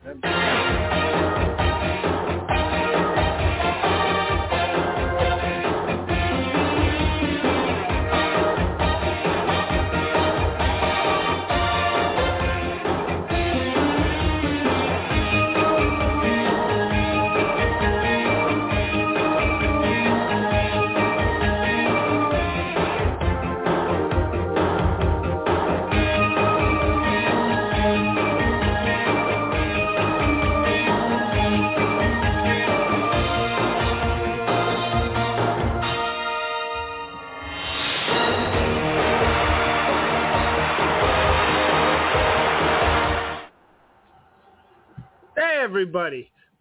Hey,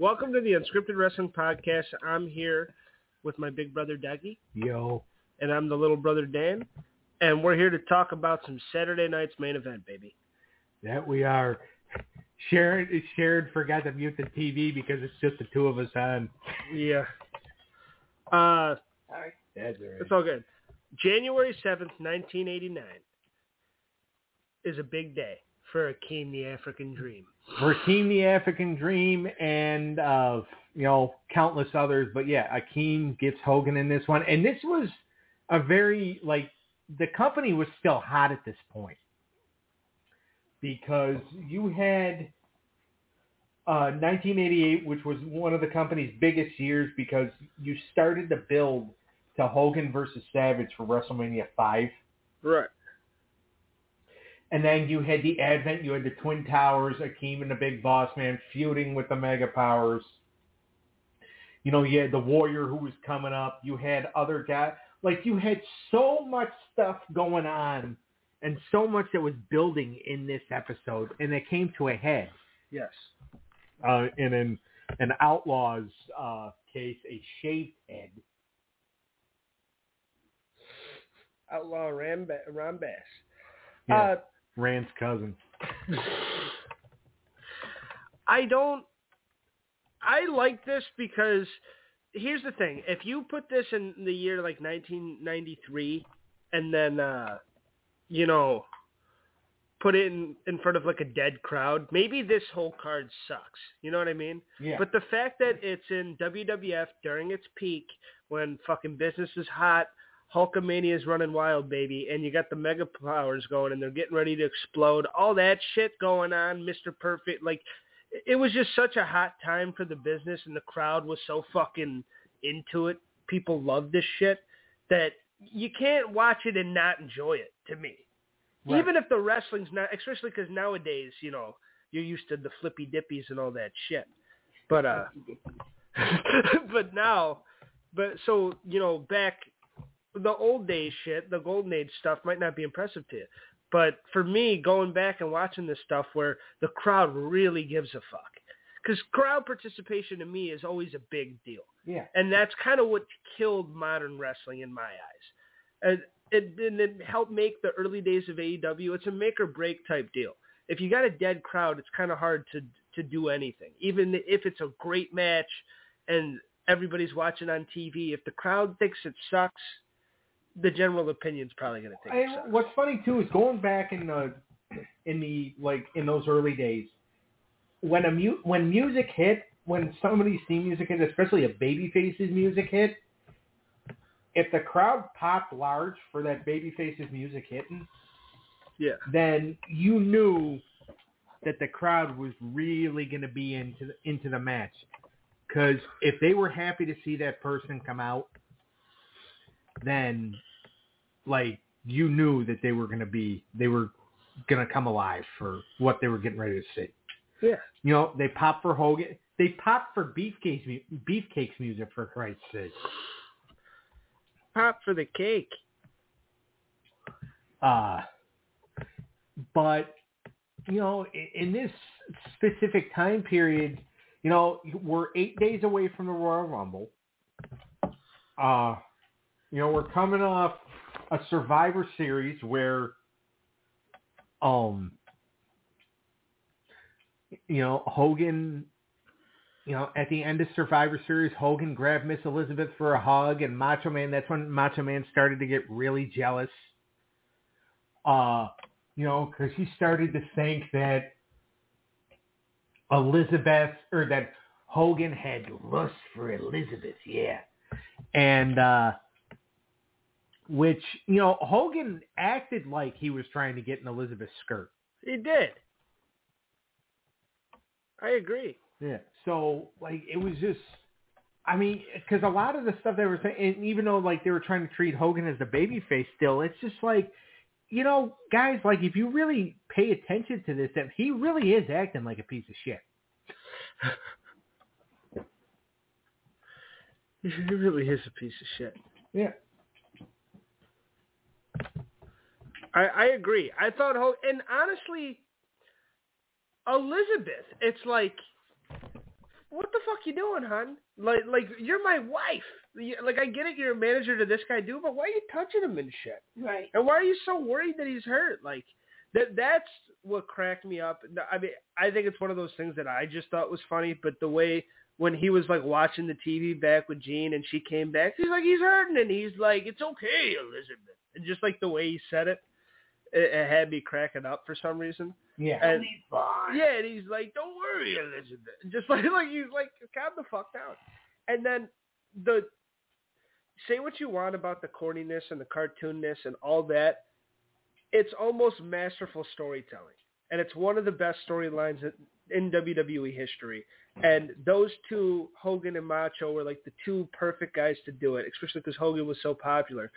Welcome to the Unscripted Wrestling Podcast. I'm here with my big brother, Dougie, Yo. and I'm the little brother, Dan. And we're here to talk about some Saturday night's main event, baby. That we are. Sharon, Sharon forgot to mute the TV because it's just the two of us on. Yeah. Uh, That's all right. it's all good. January 7th, 1989 is a big day for Akeem the African Dream. Team the African Dream and, uh, you know, countless others. But yeah, Akeem gets Hogan in this one. And this was a very, like, the company was still hot at this point. Because you had uh, 1988, which was one of the company's biggest years because you started to build to Hogan versus Savage for WrestleMania 5. Right. And then you had the Advent, you had the Twin Towers, Akeem and the Big Boss Man feuding with the Mega Powers. You know, you had the Warrior who was coming up. You had other guys. Like, you had so much stuff going on and so much that was building in this episode. And it came to a head Yes. uh, in an, Outlaws uh, case, a shaved head. Outlaw Ron, ba- Ron Bass. Yeah. Uh, Rand's cousin. I don't. I like this because here's the thing: if you put this in the year like 1993, and then uh, you know put it in in front of like a dead crowd, maybe this whole card sucks. You know what I mean? Yeah. But the fact that it's in WWF during its peak, when fucking business is hot, Hulkamania is running wild, baby, and you got the Mega Powers going, and they're getting ready to explode. All that shit going on, Mr. Perfect. Like, it was just such a hot time for the business, and the crowd was so fucking into it. People loved this shit that you can't watch it and not enjoy it. To me, Right. even if the wrestling's not, especially because nowadays, you know, you're used to the flippy dippies and all that shit. But uh, but now, but so you know, back the old days shit, the golden age stuff might not be impressive to you. But for me, going back and watching this stuff where the crowd really gives a fuck. Because crowd participation to me is always a big deal. Yeah. And that's kind of what killed modern wrestling in my eyes. And it, and it helped make the early days of AEW. It's a make or break type deal. If you got a dead crowd, it's kind of hard to to do anything. Even if it's a great match and everybody's watching on TV, if the crowd thinks it sucks, the general opinion's probably going to take. I, what's funny too is going back in the in the like in those early days when a mu- when music hit when somebody's theme music hit especially a babyface's music hit if the crowd popped large for that babyface's music hitting Yeah. then you knew that the crowd was really going to be into the, into the match because if they were happy to see that person come out then like you knew that they were going to be they were going to come alive for what they were getting ready to see. Yeah. You know, they popped for Hogan. They popped for Beefcake's Beefcake's music for Christ's sake. Pop for the cake. Uh but you know, i- in this specific time period, you know, we're 8 days away from the Royal Rumble. Uh you know, we're coming off a Survivor series where um you know, Hogan you know, at the end of Survivor Series, Hogan grabbed Miss Elizabeth for a hug, and Macho Man. That's when Macho Man started to get really jealous. Uh, you know, because he started to think that, Elizabeth or that Hogan had lust for Elizabeth, yeah. And uh which, you know, Hogan acted like he was trying to get in Elizabeth's skirt. He did. I agree. Yeah. So like it was just I mean, because a lot of the stuff they were saying, and even though like they were trying to treat Hogan as the baby face still, it's just like, you know, guys, like if you really pay attention to this, that he really is acting like a piece of shit. He really is a piece of shit. Yeah. I, I agree. I thought, Ho- and honestly, Elizabeth, it's like, what the fuck you doing, hon? Like, like you're my wife. Like, I get it, you're a manager to this guy, dude, but why are you touching him and shit? Right. And why are you so worried that he's hurt? Like, that that's what cracked me up. I mean, I think it's one of those things that I just thought was funny, but the way when he was like watching the TV back with Gene and she came back, he's like, he's hurting, and he's like, it's okay, Elizabeth, and just like the way he said it, it, it had me cracking up for some reason. Yeah. And He's fine. yeah, and he's like, "Don't worry, Elizabeth." And Just like like he's like, "Calm the fuck down." And then the say what you want about the corniness and the cartoonness and all that, it's almost masterful storytelling, and it's one of the best storylines in- in WWE history. And those two, Hogan and Macho, were like the two perfect guys to do it, especially because Hogan was so popular.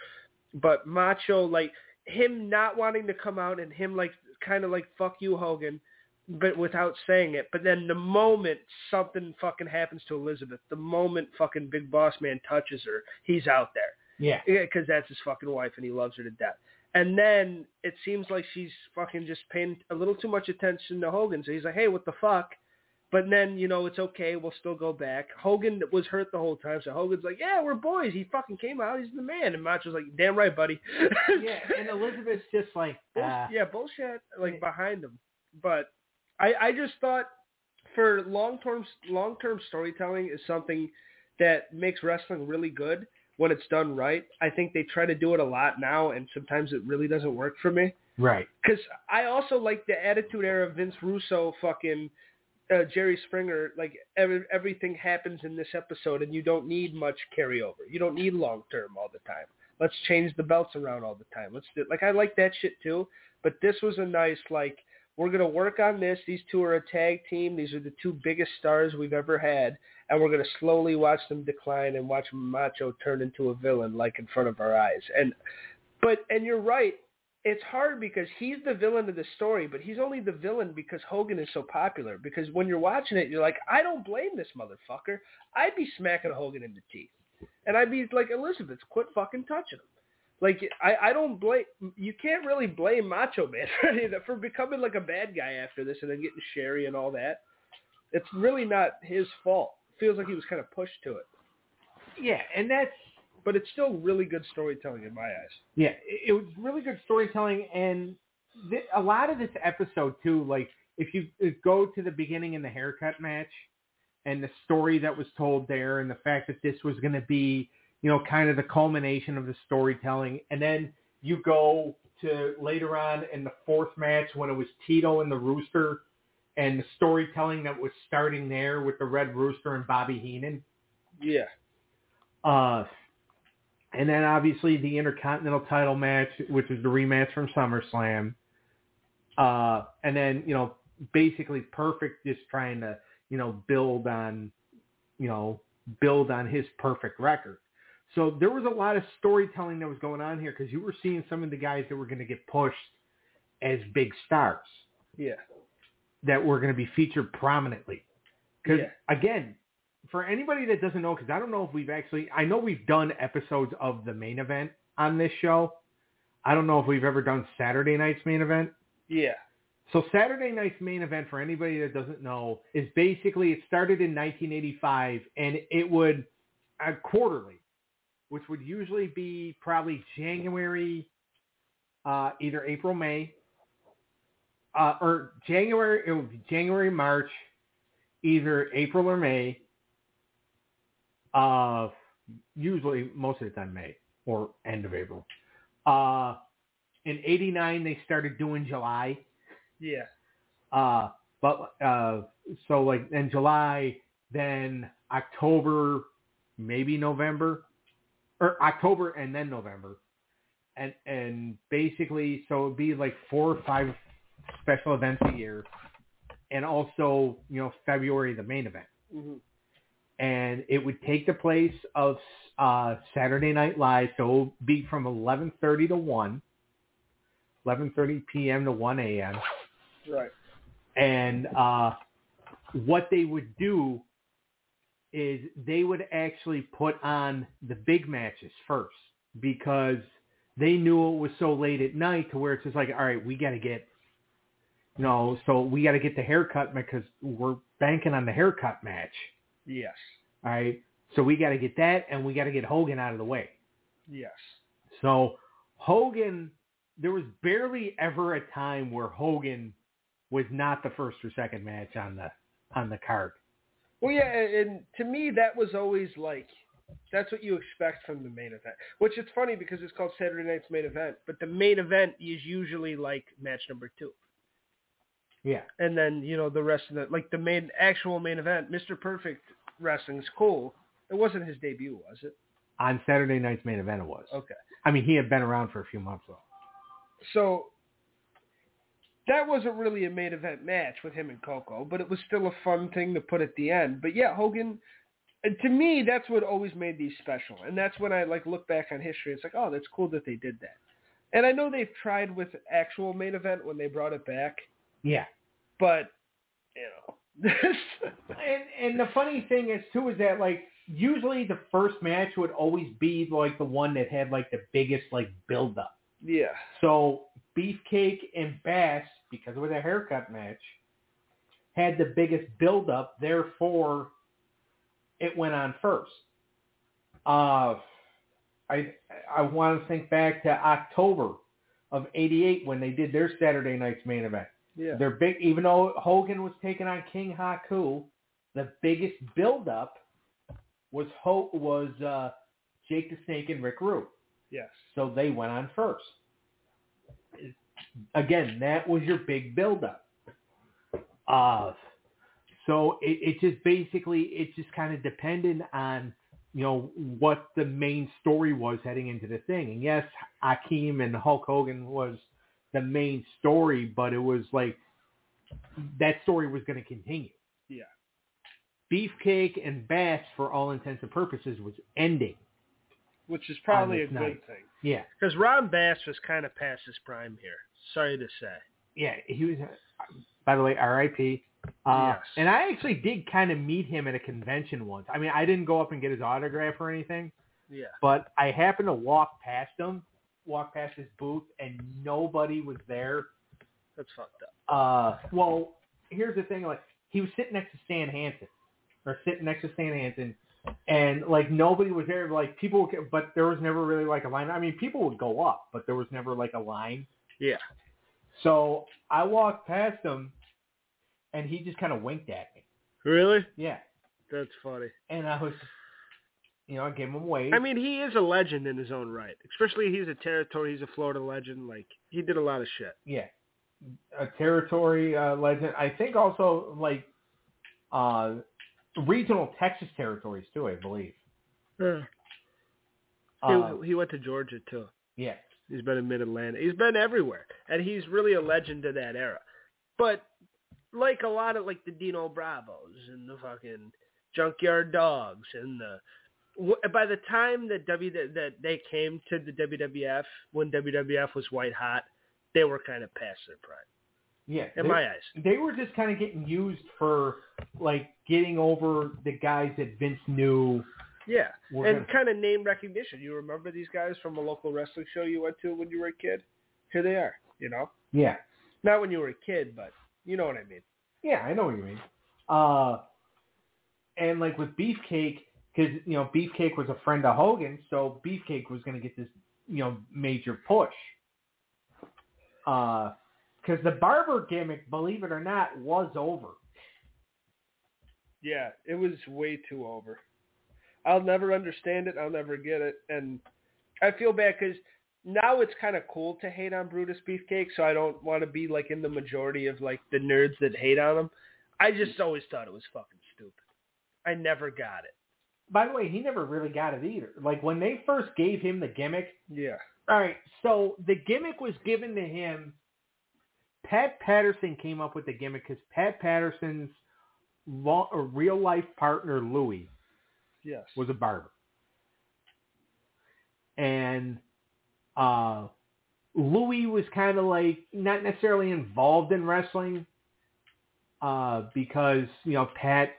But Macho, like him not wanting to come out and him like kind of like fuck you Hogan but without saying it. But then the moment something fucking happens to Elizabeth the moment fucking big boss man touches her he's out there. Yeah. yeah cuz that's his fucking wife and he loves her to death. And then it seems like she's fucking just paying a little too much attention to Hogan. So he's like hey what the fuck but then, you know, it's okay. We'll still go back. Hogan was hurt the whole time. So Hogan's like, yeah, we're boys. He fucking came out. He's the man. And Macho's like, damn right, buddy. Yeah. And Elizabeth's just like, uh, yeah, bullshit like behind him. But I I just thought for long term long term storytelling is something that makes wrestling really good when it's done right. I think they try to do it a lot now, and sometimes it really doesn't work for me. right. Because I also like the Attitude Era of Vince Russo, fucking uh, Jerry Springer. Like every, everything happens in this episode, and you don't need much carryover. You don't need long term all the time. Let's change the belts around all the time. Let's do like I like that shit too. But this was a nice like we're gonna work on this. These two are a tag team. These are the two biggest stars we've ever had, and we're gonna slowly watch them decline and watch Macho turn into a villain like in front of our eyes. And but and you're right it's hard because he's the villain of the story, but he's only the villain because Hogan is so popular. Because when you're watching it, you're like, I don't blame this motherfucker. I'd be smacking Hogan in the teeth, and I'd be like, Elizabeth, quit fucking touching him. Like I, I don't blame. You can't really blame Macho Man for any of that for becoming like a bad guy after this and then getting Sherry and all that. It's really not his fault. feels like he was kind of pushed to it, Yeah. And that's, but it's still really good storytelling in my eyes. Yeah, it, it was really good storytelling, and th- a lot of this episode too. Like, if you uh, go to the beginning in the haircut match, and the story that was told there, and the fact that this was going to be, you know, kind of the culmination of the storytelling, and then you go to later on in the fourth match when it was Tito and the Rooster, and the storytelling that was starting there with the Red Rooster and Bobby Heenan. Yeah. Uh, and then obviously the Intercontinental title match, which is the rematch from SummerSlam. Uh, and then, you know, basically perfect just trying to, you know, build on, you know, build on his perfect record. So there was a lot of storytelling that was going on here because you were seeing some of the guys that were going to get pushed as big stars Yeah. that were going to be featured prominently. Because Yeah. again, for anybody that doesn't know, because I don't know if we've actually, I know we've done episodes of the main event on this show. I don't know if we've ever done Saturday night's main event. Yeah. So Saturday night's main event, for anybody that doesn't know, is basically it started in 1985, and it would uh, quarterly, which would usually be probably January, uh, either April, May, uh, or January. It would be January, March, either April or May. Uh, usually, most of the time, May or end of April. Uh, in '89, they started doing July. Yeah. Uh, but uh, so like in July, then October, maybe November, or October and then November, and and basically so it'd be like four or five special events a year, and also you know February the main event, hmm and it would take the place of uh, Saturday Night Live, so it would be from eleven thirty to one. 11:30 p.m. to 1 a.m. Right. and uh, what they would do is they would actually put on the big matches first because they knew it was so late at night to where it's just like, all right, we got to get, you know, so we got to get the haircut because we're banking on the haircut match. Yes. All right, so we got to get that, and we got to get Hogan out of the way. Yes. So Hogan, there was barely ever a time where Hogan was not the first or second match on the on the card. Well, yeah, and, and to me that was always like that's what you expect from the main event. Which it's funny because it's called Saturday Night's main event, but the main event is usually like match number two, Yeah. and then you know the rest of the like the main actual main event, Mr. Perfect Wrestling's cool. It wasn't his debut, was it? On Saturday night's main event, it was. Okay. I mean, he had been around for a few months though. So that wasn't really a main event match with him and Koko, but it was still a fun thing to put at the end. But yeah, Hogan and to me that's what always made these special. And that's when I like look back on history, it's like, oh, that's cool that they did that. And I know they've tried with actual main event when they brought it back, Yeah. but you know, And and the funny thing is too is that like usually the first match would always be like the one that had like the biggest like build up. yeah, So Beefcake and Bass, because it was a haircut match, had the biggest build up. Therefore, it went on first. Uh, I I want to think back to October of '88 when they did their Saturday night's main event. Yeah, Their big, even though Hogan was taking on King Haku, the biggest build up was Ho was uh, Jake the Snake and Rick Rude. yes, So they went on first. Again, that was your big buildup. Uh, so it, it just basically, it just kind of depended on, you know, what the main story was heading into the thing. And yes, Akeem and Hulk Hogan was the main story, but it was like that story was going to continue. Yeah. Beefcake and Bass, for all intents and purposes, was ending. which is probably a this good thing Yeah. because Ron Bass was kind of past his prime here. Sorry to say. yeah, he was. By the way, R.I.P. Uh, Yes. And I actually did kind of meet him at a convention once. I mean, I didn't go up and get his autograph or anything, Yeah. but I happened to walk past him, walk past his booth, and nobody was there. That's fucked up. Uh, well, here's the thing: like he was sitting next to Stan Hansen, or sitting next to Stan Hansen, and like nobody was there. Like people, but there was never really like a line. I mean, people would go up, but there was never like a line. Yeah. So I walked past him, and he just kind of winked at me. Really? Yeah, That's funny. and I was, you know, I gave him wave. I mean, he is a legend in his own right. Especially he's a territory. He's a Florida legend. Like he did a lot of shit. yeah, a territory uh, legend. I think also like uh, regional Texas territories too. I believe. Uh, he, he went to Georgia too. yeah, He's been in Mid Atlantic. He's been everywhere, and he's really a legend of that era. But like a lot of like the Dino Bravos and the fucking Junkyard Dogs and the by the time that W that, they came to the WWF when WWF was white hot, they were kind of past their prime yeah. in they, my eyes. they were just kind of getting used for like getting over the guys that Vince knew. Yeah, and gonna- kind of name recognition. You remember these guys from a local wrestling show you went to when you were a kid? Here they are. You know, Yeah, not when you were a kid, but you know what I mean. yeah, I know what you mean. Uh, and like with Beefcake, because you know Beefcake was a friend of Hogan, so Beefcake was going to get this you know major push. Uh, because the barber gimmick, believe it or not, was over. Yeah, it was way too over. I'll never understand it. I'll never get it, and I feel bad because now it's kind of cool to hate on Brutus Beefcake. So I don't want to be like in the majority of like the nerds that hate on him. I just always thought it was fucking stupid. I never got it. By the way, he never really got it either. Like when they first gave him the gimmick. Yeah. All right, so the gimmick was given to him. Pat Patterson came up with the gimmick because Pat Patterson's lo- or real life partner Louis Yes. was a barber, and uh, Louis was kind of like not necessarily involved in wrestling uh, because you know Pat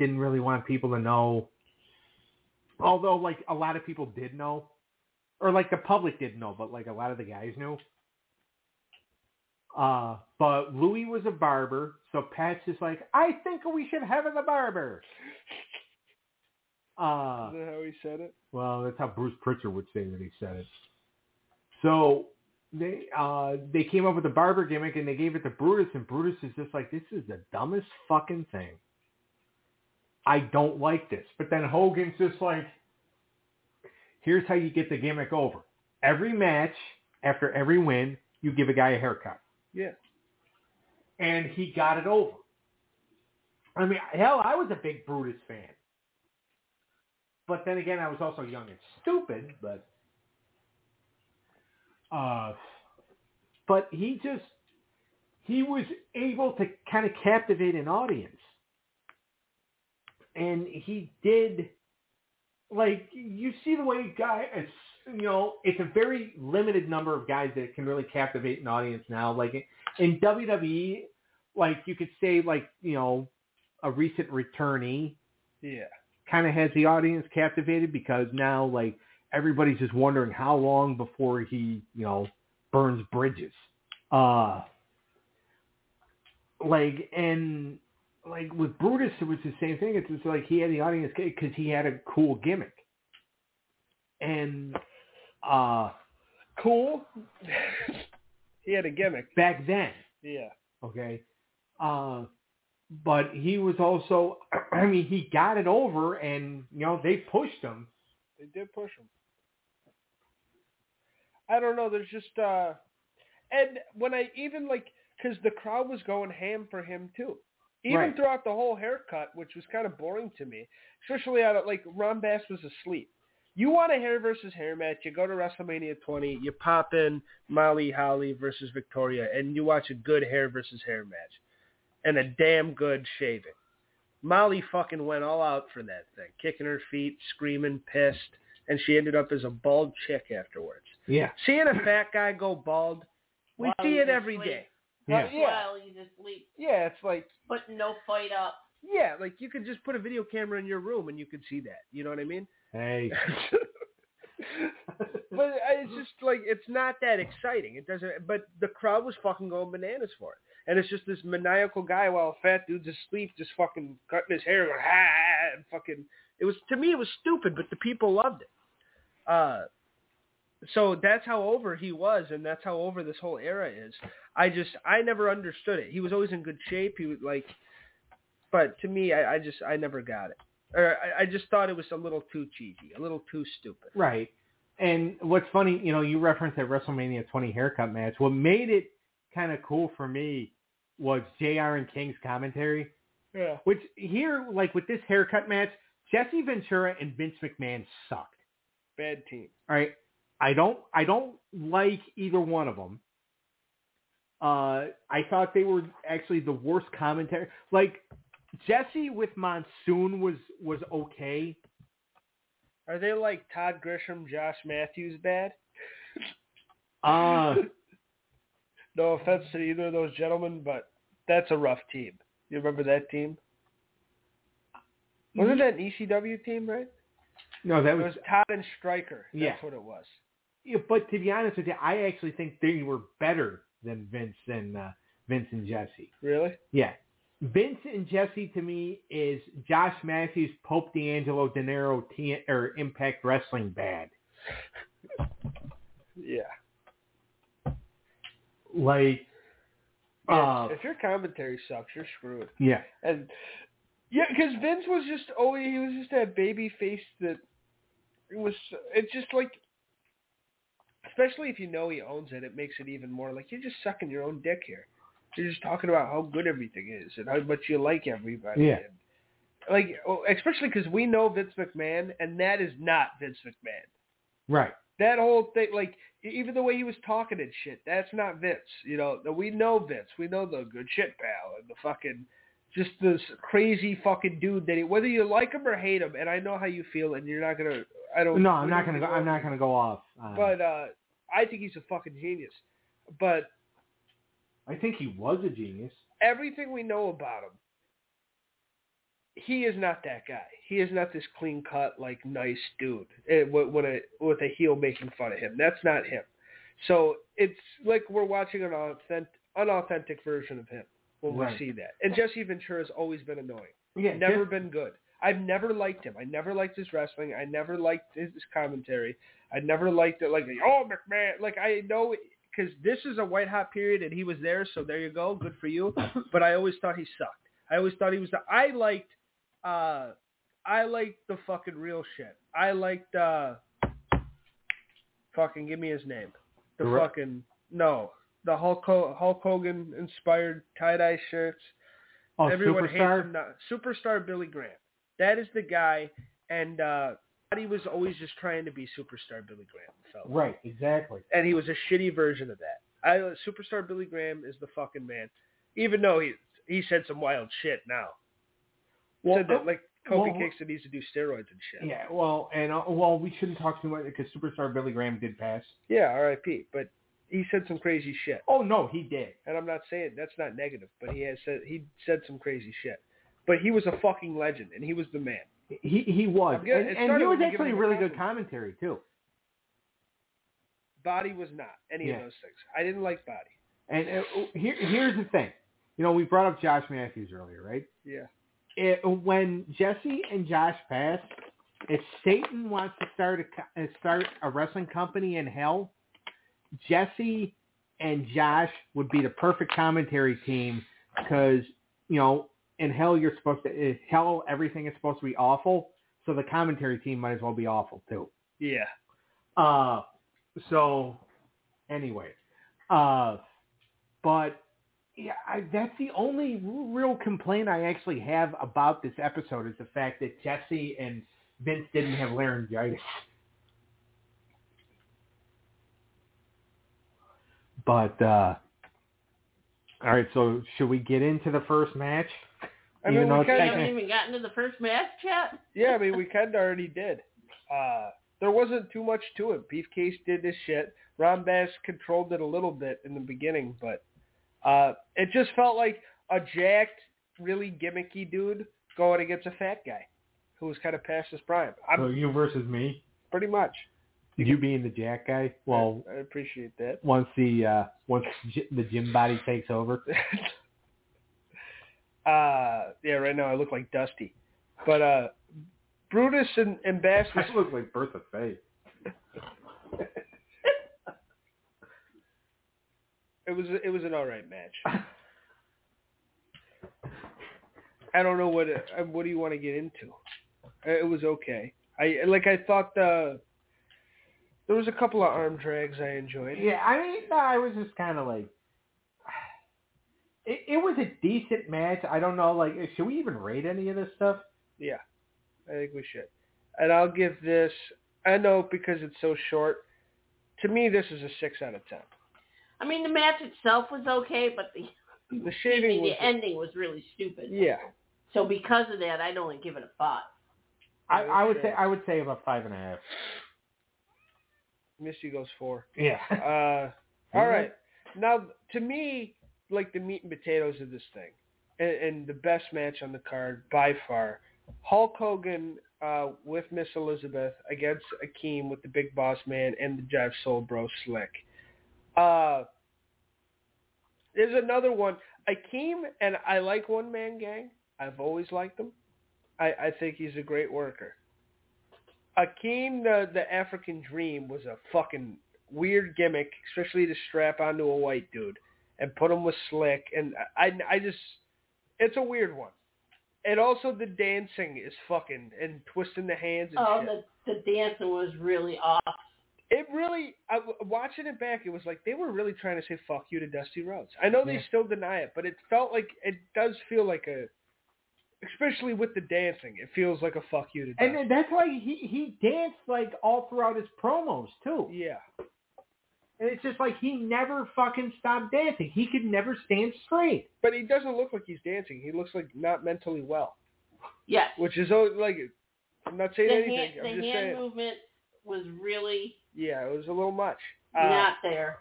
didn't really want people to know. Although, like a lot of people did know, or like the public didn't know, but like a lot of the guys knew. Uh, but Louis was a barber, so Pat's just like, I think we should have a barber. Uh, Is that how he said it? well, that's how Bruce Prichard would say that he said it. So they uh they came up with the barber gimmick and they gave it to Brutus and Brutus is just like, This is the dumbest fucking thing. I don't like this. But then Hogan's just like here's how you get the gimmick over. Every match, after every win, you give a guy a haircut. Yeah. And he got it over. I mean, hell, I was a big Brutus fan. But then again, I was also young and stupid, but uh but he just he was able to kind of captivate an audience. And he did like you see the way guy it's you know, it's a very limited number of guys that can really captivate an audience now. Like in WWE, like you could say like, you know, a recent returnee Yeah. kind of has the audience captivated because now like everybody's just wondering how long before he, you know, burns bridges. Uh like and like with Brutus it was the same thing. It's just like he had the audience because he had a cool gimmick. And uh Cool. he had a gimmick. back then, Yeah. okay? Uh but he was also I mean he got it over and you know they pushed him They did push him. I don't know. There's just uh, and when I even like, because the crowd was going ham for him too. Even Right. throughout the whole haircut, which was kind of boring to me, especially out of like Ron Bass was asleep. You want a hair versus hair match? You go to WrestleMania 20. You pop in Molly Holly versus Victoria, and you watch a good hair versus hair match, and a damn good shaving. Molly fucking went all out for that thing, kicking her feet, screaming, pissed, and she ended up as a bald chick afterwards. Yeah. Seeing a fat guy go bald, we While see it every asleep. day. Yeah. Yeah. While he's asleep, Yeah, it's like but no fight up. yeah, like you could just put a video camera in your room and you could see that. You know what I mean? Hey. but it's just like it's not that exciting. It doesn't. But the crowd was fucking going bananas for it, and it's just this maniacal guy while a fat dude's asleep, just fucking cutting his hair, going, ah, and fucking. It was to me, it was stupid, but the people loved it. Uh, so that's how over he was, and that's how over this whole era is. I just, I never understood it. He was always in good shape. He was like, but to me, I, I just, I never got it. Or I, I just thought it was a little too cheesy, a little too stupid. Right. And what's funny, you know, you referenced that WrestleMania 20 haircut match. What made it kind of cool for me was JR and King's commentary, Yeah. which here, like with this haircut match, Jesse Ventura and Vince McMahon sucked. Bad team. All right. I don't, I don't like either one of them. Uh, I thought they were actually the worst commentary. Like Jesse with Monsoon was was okay. Are they like Todd Grisham, Josh Matthews bad? Uh, No offense to either of those gentlemen, but that's a rough team. You remember that team? Wasn't that an ECW team, right? no, that was was Todd and Stryker. That's Yeah. what it was. Yeah, but to be honest with you, I actually think they were better than Vince and uh, Vince and Jesse. Really? Yeah, Vince and Jesse to me is Josh Matthews, Pope D'Angelo, Dinero, T- or Impact Wrestling bad. Yeah. Like, uh, if your commentary sucks, you're screwed. yeah, And yeah, because Vince was just oh he was just that baby face that it was. It's just like, especially if you know he owns it, it makes it even more like you're just sucking your own dick here. You're just talking about how good everything is and how much you like everybody. Yeah. And, like, oh, especially because we know Vince McMahon, and that is not Vince McMahon. Right. That whole thing, like, even the way he was talking and shit, that's not Vince. You know, we know Vince. We know the good shit pal and the fucking, just this crazy fucking dude that he, whether you like him or hate him, and I know how you feel, and you're not gonna, I don't. No, I'm not gonna go. go I'm not gonna go off. on- But uh, I think he's a fucking genius. But I think he was a genius. everything we know about him, he is not that guy. He is not this clean cut, like nice dude eh, with, a with a heel making fun of him. That's not him. So it's like we're watching an authentic, unauthentic version of him when Right. we see that. And Jesse Ventura has always been annoying. Yeah. Never been good. I've never liked him. I never liked his wrestling. I never liked his commentary. I never liked it like, oh, McMahon. Like, I know because this is a white hot period and he was there, so there you go. Good for you. But I always thought he sucked. I always thought he was the, I liked, uh, I liked the fucking real shit. I liked, uh, fucking, give me his name. The Ro- fucking, no. The Hulk, Hulk Hogan inspired tie-dye shirts. Oh, Everyone superstar. hates him. Superstar Billy Graham. That is the guy, and uh, he was always just trying to be superstar Billy Graham. So, Right. Exactly. and he was a shitty version of that. I superstar Billy Graham is the fucking man, even though he he said some wild shit now. said that like Kofi well- Kingston needs to do steroids and shit. Yeah. Well, and uh, well, we shouldn't talk too much because superstar Billy Graham did pass. Yeah, R.I.P. But he said some crazy shit, Oh no, he did. and I'm not saying that's not negative, but he has said he said some crazy shit. But he was a fucking legend, and he was the man. He he was, and, and he was actually really good commentary too. Body was not any Yeah. of those things. I didn't like Body. And uh, here here's the thing, you know, we brought up Josh Matthews earlier, right? Yeah. It, when Jesse and Josh pass, if Satan wants to start a uh, start a wrestling company in hell, Jesse and Josh would be the perfect commentary team because you know in hell you're supposed to in hell everything is supposed to be awful, so the commentary team might as well be awful too. Yeah. Uh, so anyway, uh, but yeah, I, that's the only real complaint I actually have about this episode is the fact that Jesse and Vince didn't have laryngitis. But uh, all right, so should we get into the first match? I mean, though we it's We kind haven't of, even gotten to the first match chat. yeah, I mean, we kind of already did. Uh, there wasn't too much to it. Beefcake did this shit. Ron Bass controlled it a little bit in the beginning, but uh, it just felt like a jacked, really gimmicky dude going against a fat guy who was kind of past his prime. I'm So you versus me, pretty much. you being the Jack guy. Well, I, I appreciate that. once the uh, once the gym body takes over. uh, yeah, right now I look like Dusty, but uh, Brutus and, and Bass was I look like Bertha Faye. It was it was an all right match. I don't know what uh, what do you want to get into. Uh, It was okay. I like I thought the there was a couple of arm drags I enjoyed. Yeah, I mean, no, I was just kind of like, it, it was a decent match. I don't know, like, should we even rate any of this stuff? Yeah, I think we should. And I'll give this. I know because it's so short. To me, this is a six out of ten. I mean, the match itself was okay, but the The shaving me, was the ending was really stupid. yeah. So because of that, I'd only give it a five. I, I would say I would say about five and a half. Misty goes four. Yeah. Uh, all right. Now, to me, like the meat and potatoes of this thing, and, and the best match on the card by far, Hulk Hogan uh, with Miss Elizabeth against Akeem with the Big Boss Man and the Jive Soul Bro Slick. Uh, there's another one. Akeem and I like One Man Gang. I've always liked them. I, I think he's a great worker. Akeem, the the African Dream, was a fucking weird gimmick, especially to strap onto a white dude and put him with Slick. And I, I just, it's a weird one. And also the dancing is fucking and twisting the hands and Oh, shit. the the dancing was really off. It really, I, watching it back, it was like they were really trying to say "fuck you" to Dusty Rhodes. I know they still deny it, but it felt like it does feel like a, especially with the dancing, it feels like a "fuck you" to Dusty. And that's why he he danced like all throughout his promos too. yeah, And it's just like he never fucking stopped dancing. He could never stand straight. but he doesn't look like he's dancing. He looks like not mentally well, yes. which is oh, like I'm not saying the anything. hand, I'm the just hand saying, movement was really yeah, it was a little much. Uh, not there.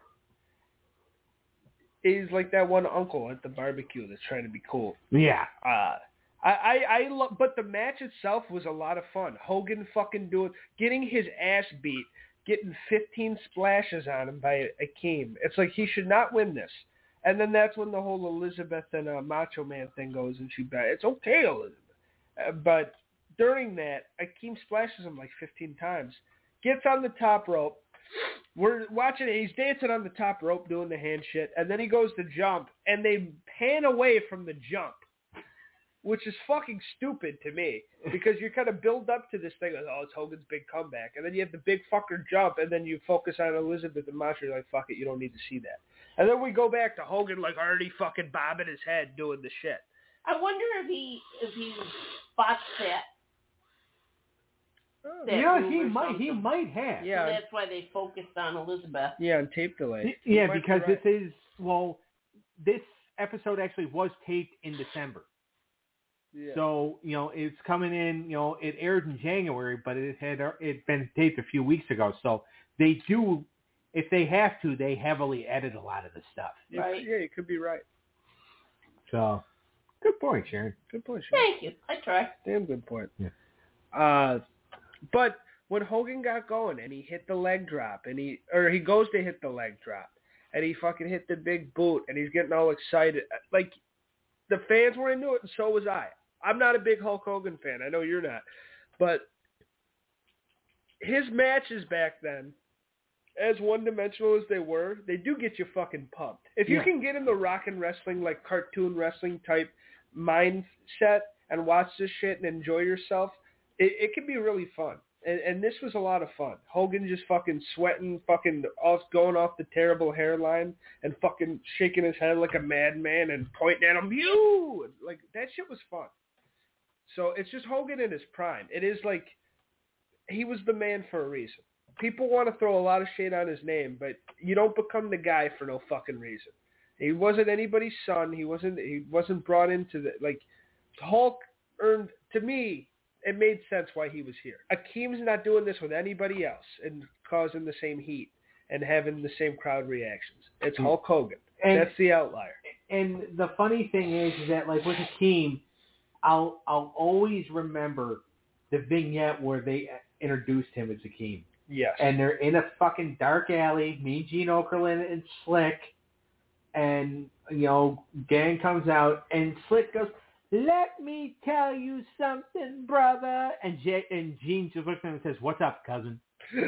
he's like that one uncle at the barbecue that's trying to be cool. Yeah. Uh, I, I, I love, but the match itself was a lot of fun. Hogan fucking doing, getting his ass beat, getting 15 splashes on him by Akeem. It's like he should not win this. And then that's when the whole Elizabeth and uh, Macho Man thing goes, and she, ba- it's okay, Elizabeth. Uh, but during that, Akeem splashes him like 15 times, gets on the top rope. We're watching it. He's dancing on the top rope doing the hand shit, and then he goes to jump, and they pan away from the jump which is fucking stupid to me because you kind of build up to this thing of, oh, it's Hogan's big comeback. And then you have the big fucker jump, and then you focus on Elizabeth and Macho. You're like, fuck it, you don't need to see that. And then we go back to Hogan, like, already fucking bobbing his head doing the shit. I wonder if he if he botched that. Oh, that yeah, he or might he might have. Yeah. So that's why they focused on Elizabeth. Yeah, on tape delay. Yeah, You might be because right. this is well, this episode actually was taped in December. Yeah. So you know it's coming in. You know it aired in January, but it had it been taped a few weeks ago. So they do, if they have to, they heavily edit a lot of the stuff. You- Right. Yeah, you could be right. So good point, Sharon. Good point. Sean. Thank you. I try. Damn good point. Yeah. Uh, but when Hogan got going and he hit the leg drop and he or he goes to hit the leg drop and he fucking hit the big boot and he's getting all excited like the fans were into it and so was I. I'm not a big Hulk Hogan fan. I know you're not. But his matches back then as one-dimensional as they were, they do get you fucking pumped. If you Yeah. can get in the rock and wrestling, like cartoon wrestling type mindset and watch this shit and enjoy yourself, it, it can be really fun. And, and this was a lot of fun. Hogan just fucking sweating, fucking off, going off the terrible hairline and fucking shaking his head like a madman and pointing at him, you! Like, that shit was fun. So it's just Hogan in his prime. It is like, he was the man for a reason. People want to throw a lot of shade on his name, but you don't become the guy for no fucking reason. He wasn't anybody's son. He wasn't. He wasn't brought into the like. Hulk earned to me. It made sense why he was here. Akeem's not doing this with anybody else and causing the same heat and having the same crowd reactions. It's Mm. Hulk Hogan. And That's the outlier. and the funny thing is, is that like with a team, I'll I'll always remember the vignette where they introduced him as Akeem. Yes. and they're in a fucking dark alley. Mean Gene Okerlund, and Slick, and you know, gang comes out, and Slick goes, "Let me tell you something, brother." And Jay and Gene just looks at him and says, "What's up, cousin?"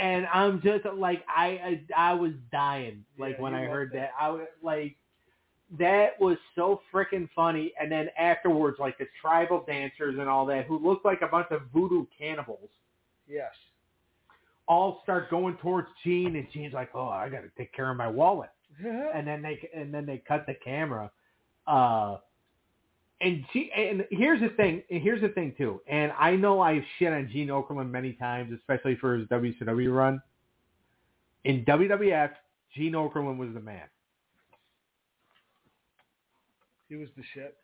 And I'm just like, I I, I was dying like Yeah, when I heard that. that. I was like. That was so freaking funny, and then afterwards, like the tribal dancers and all that, who looked like a bunch of voodoo cannibals, yes. all start going towards Gene, and Gene's like, "Oh, I got to take care of my wallet." And then they and then they cut the camera. Uh, and she and here's the thing. and Here's the thing too. And I know I've shit on Gene Okerlund many times, especially for his WCW run. In WWF, Gene Okerlund was the man. He was the shit.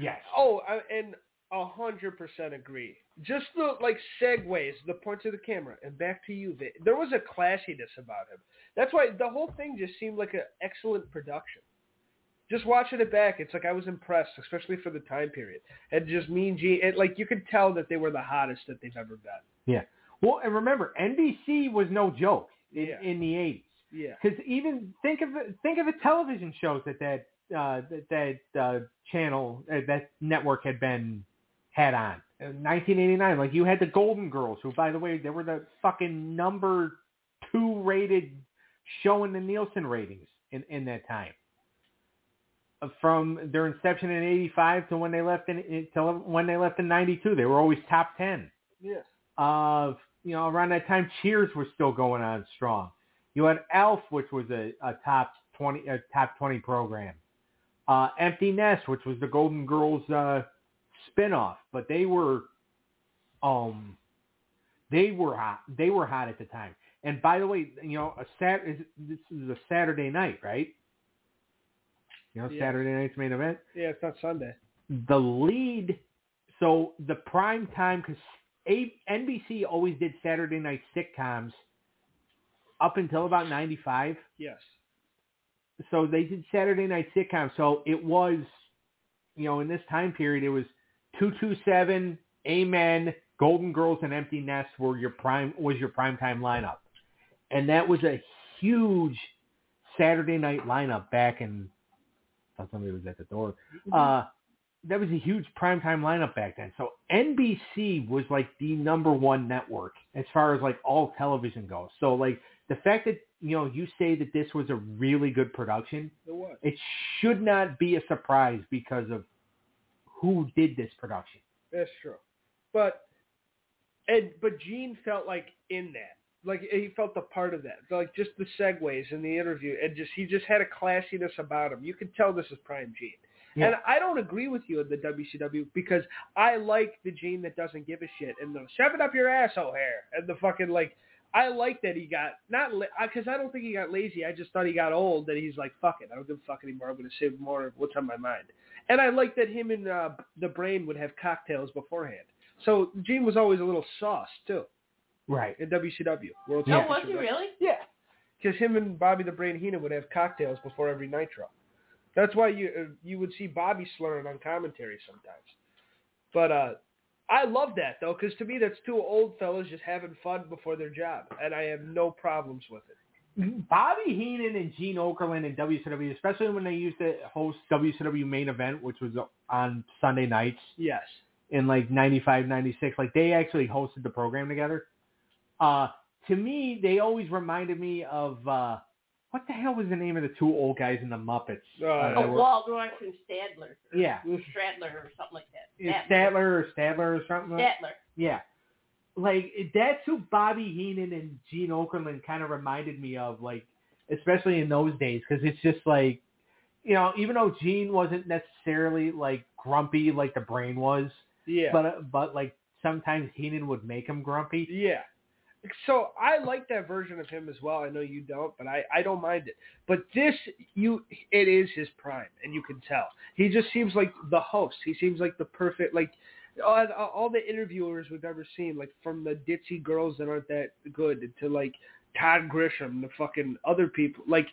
Yes. Oh, and a hundred percent agree. Just the like segues, the point of the camera, and back to you. There was a classiness about him. That's why the whole thing just seemed like an excellent production. Just watching it back, it's like I was impressed, especially for the time period. And just me and G, it, like you could tell that they were the hottest that they've ever been. Yeah. Well, and remember, NBC was no joke in, Yeah. in the '80s. Yeah. Because even think of the, think of the television shows that that uh, that, that uh, channel uh, that network had been had on in 1989. Like you had the Golden Girls, who by the way they were the fucking number two rated show in the Nielsen ratings in in that time. Uh, From their inception in '85 to when they left in, in till when they left in '92, they were always top ten Yes. of you know, around that time, Cheers was still going on strong. You had ALF, which was a, a top twenty, a top twenty program. Uh, Empty Nest, which was the Golden Girls uh, spinoff, but they were, um, they were hot. They were hot at the time. And by the way, you know, a sat is this is a Saturday night, right? You know, Yeah. Saturday night's main event Yeah, it's not Sunday. the lead so the prime time because NBC always did Saturday night sitcoms up until about 95 Yes. So they did Saturday night sitcoms so it was you know in this time period it was 227 Amen Golden Girls and Empty Nest were your prime was your prime time lineup and that was a huge Saturday night lineup back in thought somebody was at the door uh, that was a huge primetime lineup back then. So NBC was like the number one network as far as like all television goes. So like the fact that you know you say that this was a really good production, It was. it should not be a surprise because of who did this production. That's true. But and but Gene felt like in that. Like he felt a part of that. Like just the segues in the interview and just he just had a classiness about him. You could tell this is prime Gene. Yeah. And I don't agree with you in the WCW because I like the Gene that doesn't give a shit and the shove it up your ass, O'Hare, and the fucking like. I like that he got not because I don't think he got lazy. I just thought he got old. That he's like, fuck it, I don't give a fuck anymore. I'm going to save more of what's on my mind. And I like that him and uh, the Brain would have cocktails beforehand. So Gene was always a little sauce too Right. in WCW World No, Championship. was he really? Yeah, because him and Bobby the Brain Heenan would have cocktails before every Nitro. That's why you uh, you would see Bobby slurring on commentary sometimes. But uh, I love that though, because to me that's two old fellas just having fun before their job, and I have no problems with it. Bobby Heenan and Gene Okerlund in WCW, especially when they used to host WCW main event, which was on Sunday nights. Yes. in like 95, 96. Like they actually hosted the program together. Uh, to me, they always reminded me of, uh, what the hell was the name of the two old guys in the Muppets? Uh, Uh, Oh, were- Waldorf and Stadler. Or Yeah. Stradler or something like that. Is Statler or Stadler or something? like- Stadler. Yeah. Like that's who Bobby Heenan and Gene Okerlund kind of reminded me of, like especially in those days, because it's just like, you know, even though Gene wasn't necessarily like grumpy like the Brain was, Yeah. but but like sometimes Heenan would make him grumpy. Yeah. So I like that version of him as well. I know you don't, but I, I don't mind it. But this you it is his prime and you can tell. He just seems like the host. He seems like the perfect like all, all the interviewers we've ever seen, like from the ditzy girls that aren't that good to like Todd Grisham, the fucking other people. Like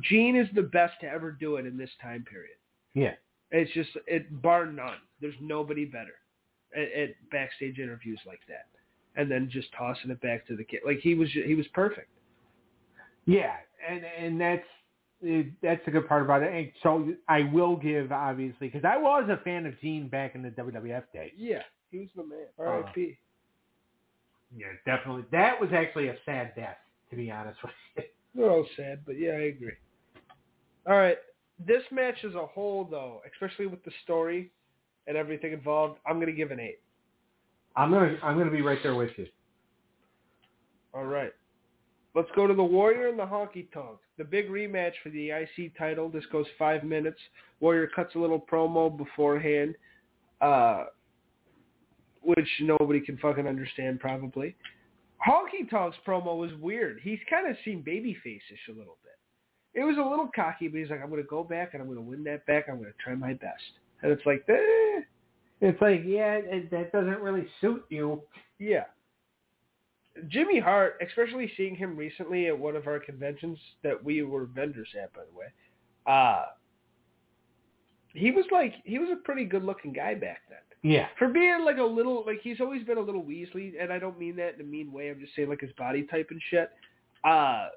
Gene is the best to ever do it in this time period. Yeah. It's just it bar none. There's nobody better at, at backstage interviews like that, and then just tossing it back to the kid. Like he was, he was perfect. Yeah, and and that's eh, that's the good part about it. And so I will give obviously because I was a fan of Gene back in the WWF days. Yeah, he was the man. Uh, R.I.P. Yeah, definitely. That was actually a sad death, to be honest with you. They're all sad, but yeah, I agree. All right, this match as a whole, though, especially with the story and everything involved, I'm gonna give an eight. I'm gonna I'm gonna be right there with you. All right. Let's go to the Warrior and the Honky Tonk. The big rematch for the IC title. This goes five minutes. Warrior cuts a little promo beforehand, uh, which nobody can fucking understand probably. Honky Tonk's promo was weird. He's kind of seemed babyface-ish a little bit. It was a little cocky, but he's like, I'm going to go back and I'm going to win that back. I'm going to try my best. And it's like, eh, It's like, yeah, it, that doesn't really suit you. Yeah. Jimmy Hart, especially seeing him recently at one of our conventions that we were vendors at, by the way, uh, he was like, he was a pretty good looking guy back then. Yeah. For being like a little, like he's always been a little Weasley, and I don't mean that in a mean way. I'm just saying like his body type and shit. Uh,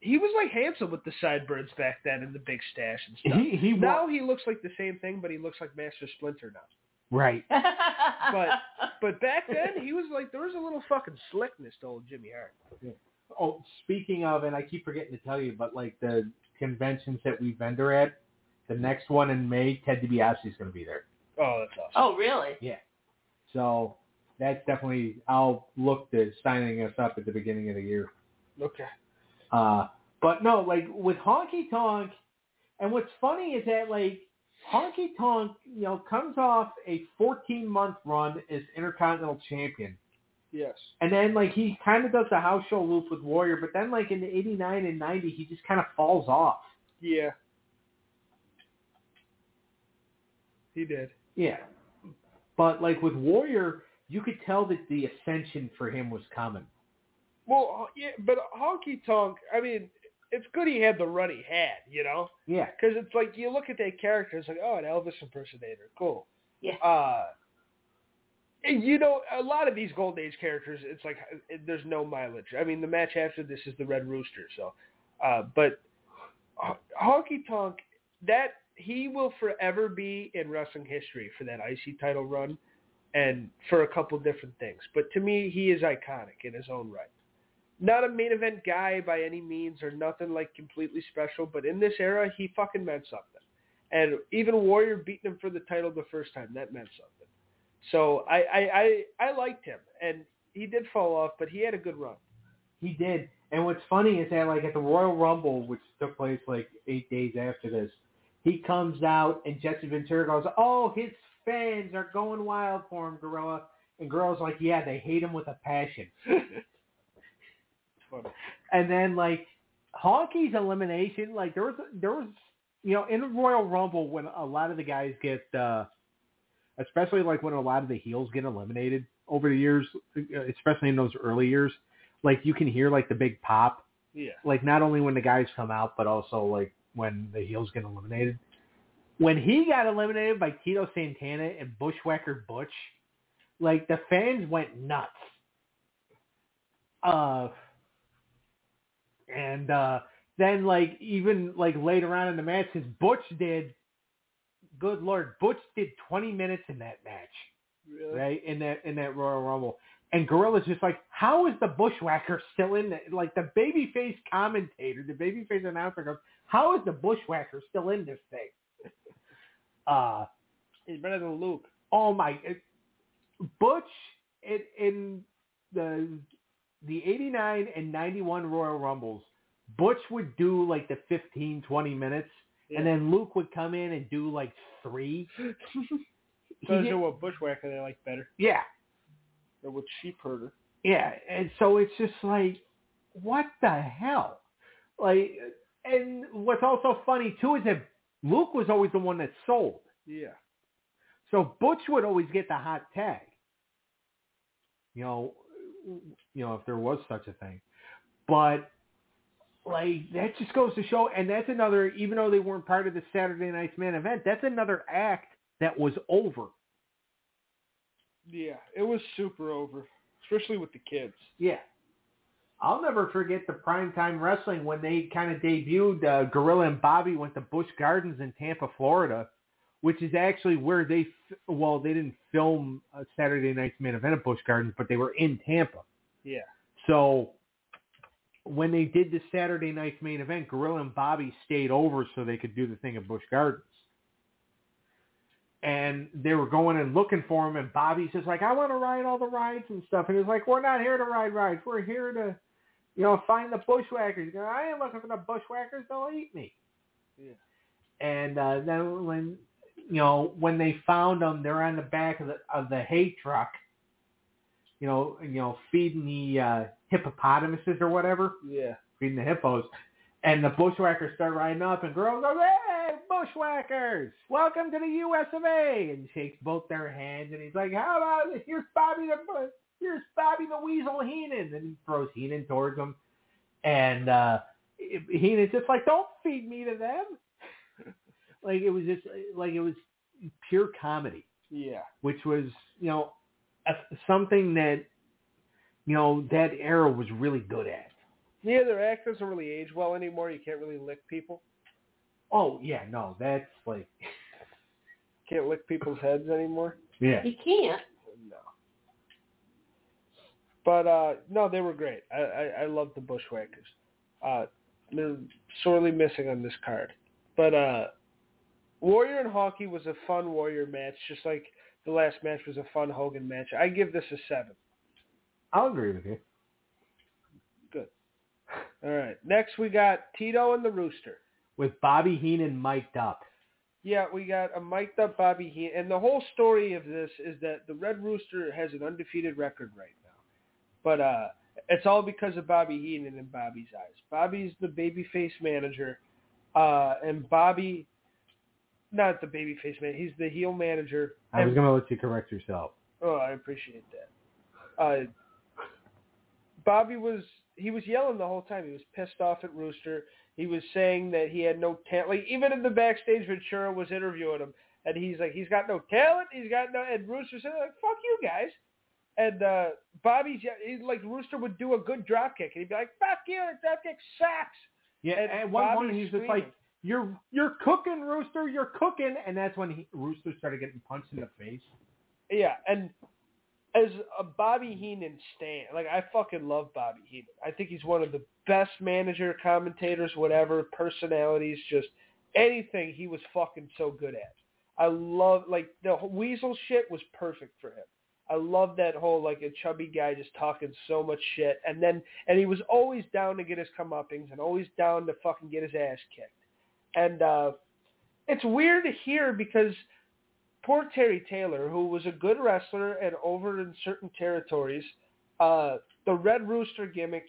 he was like handsome with the sideburns back then and the big stash and stuff. He he now wa- he looks like the same thing, but he looks like Master Splinter now. Right. But but back then, he was like there was a little fucking slickness to old Jimmy Hart. Oh, speaking of, and I keep forgetting to tell you, but like the conventions that we vendor at, the next one in May, Ted DiBiase's going to be there. Oh, that's awesome. oh, really? Yeah. So that's definitely I'll look to signing us up at the beginning of the year. Okay. Uh, but no, like with Honky Tonk, and what's funny is that like Honky Tonk, you know, comes off a 14 month run as Intercontinental Champion. Yes. And then like he kind of does the house show loop with Warrior, but then like in the 89 and 90, he just kind of falls off. Yeah. He did. Yeah. But like with Warrior, you could tell that the ascension for him was coming. Well, yeah, but Honky Tonk. I mean, it's good he had the run he had, you know, Yeah. because it's like you look at that character, it's like, oh, an Elvis impersonator, cool. Yeah. Uh, and you know, a lot of these Golden Age characters, it's like it, there's no mileage. I mean, the match after this is the Red Rooster, so. Uh, but H- Honky Tonk, that he will forever be in wrestling history for that IC title run, and for a couple different things. But to me, he is iconic in his own right. Not a main event guy by any means, or nothing like completely special. But in this era, he fucking meant something. And even Warrior beating him for the title the first time, that meant something. So I I I, I liked him, and he did fall off, but he had a good run. He did. And what's funny is that like at the Royal Rumble, which took place like eight days after this, he comes out and Jesse Ventura goes, "Oh, his fans are going wild for him, Gorilla." And Gorilla's like, "Yeah, they hate him with a passion." Funny. And then like Honky's elimination, like there was there was you know in the Royal Rumble when a lot of the guys get, uh especially like when a lot of the heels get eliminated over the years, especially in those early years, like you can hear like the big pop, Yeah. like not only when the guys come out, but also like when the heels get eliminated. When he got eliminated by Tito Santana and Bushwhacker Butch, like the fans went nuts. Uh, and uh, then like even like later on in the match, since Butch did, good lord, Butch did 20 minutes in that match Really? right? In that in that Royal Rumble. And Gorilla's just like, how is the Bushwhacker still in there? Like the babyface commentator, the babyface announcer goes, how is the Bushwhacker still in this thing? Uh, He's better than Luke. oh my, it, Butch in, in the the 89 and 91 Royal Rumbles, Butch would do like the 15, 20 minutes, and then Luke would come in and do like three. Did- you what bushwhacker they like better, yeah, or what sheep herder. Yeah, and so it's just like, what the hell? Like, and what's also funny too is that Luke was always the one that sold. Yeah. So Butch would always get the hot tag. You know, you know if there was such a thing, but like that just goes to show, and that's another. Even though they weren't part of the Saturday Night's main event, that's another act that was over. Yeah. It was super over, especially with the kids. Yeah. I'll never forget the primetime wrestling when they kind of debuted. Uh, Gorilla and Bobby went to Busch Gardens in Tampa, Florida, which is actually where they, f- well, they didn't film a Saturday Night's main event at Busch Gardens, but they were in Tampa. Yeah. So when they did the Saturday Night's main event, Gorilla and Bobby stayed over so they could do the thing at Busch Gardens. And they were going and looking for him, and Bobby's just like, I want to ride all the rides and stuff. And he's like, we're not here to ride rides. We're here to, you know, find the bushwhackers. He goes, I ain't looking for the bushwhackers. They'll eat me. Yeah. And uh, then when, you know, when they found them, they're on the back of the of the hay truck. You know, you know, feeding the uh, hippopotamuses or whatever Yeah. feeding the hippos. And the bushwhackers start riding up, and girl goes, "Hey, bushwhackers! Welcome to the U.S. of A." And shakes both their hands, and he's like, "How about it? here's Bobby the here's Bobby the Weasel Heenan?" And he throws Heenan towards him, and uh Heenan's just like, "Don't feed me to them." Like it was just like it was pure comedy Yeah. which was you know a, something that you know that era was really good at. Yeah, their act doesn't really age well anymore. You can't really lick people. Oh yeah, no, that's like Can't lick people's heads anymore. yeah, He can't. No. But uh no, they were great. I I, I love the Bushwhackers. Uh they're sorely missing on this card. But uh Warrior and Honky was a fun Warrior match, just like the last match was a fun Hogan match. I give this a seven. I'll agree with you. Good. All right. Next we got Tito and the Rooster. With Bobby Heenan mic'd up. Yeah, we got a mic'd up Bobby Heenan, and the whole story of this is that the Red Rooster has an undefeated record right now, but uh, it's all because of Bobby Heenan in Bobby's eyes. Bobby's the babyface manager, uh, and Bobby, not the babyface man, he's the heel manager. I was going to let you correct yourself. Oh, I appreciate that. Uh, Bobby was he was yelling the whole time. He was pissed off at Rooster. He was saying that he had no talent. Like even in the backstage, Ventura was interviewing him, and he's like, he's got no talent. He's got no. And Rooster said, like, fuck you guys. And uh Bobby's he, like Rooster would do a good drop kick, and he'd be like, fuck you, that drop kick sucks. Yeah, And at one Bobby's point he's just like, "You're you're cooking, Rooster. You're cooking," and that's when he, Rooster started getting punched in the face. Yeah, and as a Bobby Heenan stan, like I fucking love Bobby Heenan. I think he's one of the best manager, commentators, whatever, personalities, just anything he was fucking so good at. I love like the Weasel shit was perfect for him. I love that whole like a chubby guy just talking so much shit, and then and he was always down to get his comeuppings and always down to fucking get his ass kicked. And uh it's weird to hear because poor Terry Taylor, who was a good wrestler and over in certain territories, uh, the Red Rooster gimmick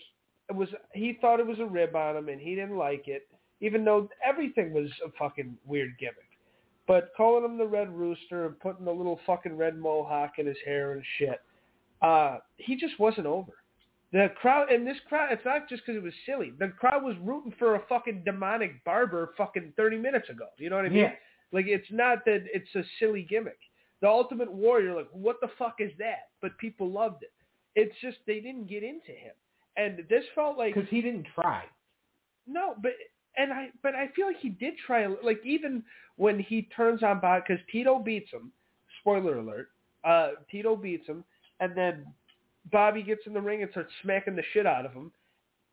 was he thought it was a rib on him and he didn't like it, even though everything was a fucking weird gimmick. But calling him the Red Rooster and putting the little fucking red mohawk in his hair and shit, uh, he just wasn't over. The crowd and this crowd, it's not just because it was silly. The crowd was rooting for a fucking demonic barber fucking 30 minutes ago. You know what I mean? Yeah. Like it's not that it's a silly gimmick. The Ultimate Warrior, like what the fuck is that? But people loved it. It's just they didn't get into him, and this felt like Because he didn't try. no, but and I but I feel like he did try. Like even when he turns on Bob, because Tito beats him. Spoiler alert. Uh, Tito beats him, and then Bobby gets in the ring and starts smacking the shit out of him,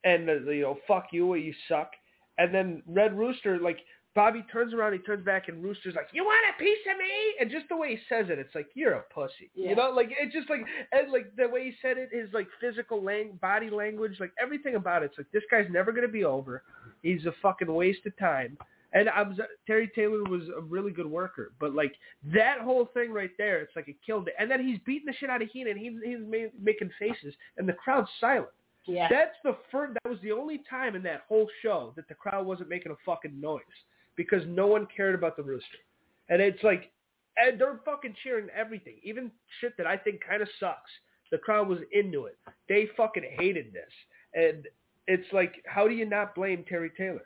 and uh, you know, fuck you, you suck. And then Red Rooster, like Bobby turns around, he turns back, and Rooster's like, "You want a piece of me?" And just the way he says it, it's like you're a pussy. Yeah. You know, like it's just like and like the way he said it, his like physical lang- body language, like everything about it. It's like this guy's never gonna be over. He's a fucking waste of time. And I was Terry Taylor was a really good worker, but like that whole thing right there, it's like it killed it. And then he's beating the shit out of Heenan. He's he's ma- making faces, and the crowd's silent. Yeah. That's the first. That was the only time in that whole show that the crowd wasn't making a fucking noise because no one cared about the rooster. And it's like, and they're fucking cheering everything, even shit that I think kind of sucks. The crowd was into it. They fucking hated this, and it's like, how do you not blame Terry Taylor?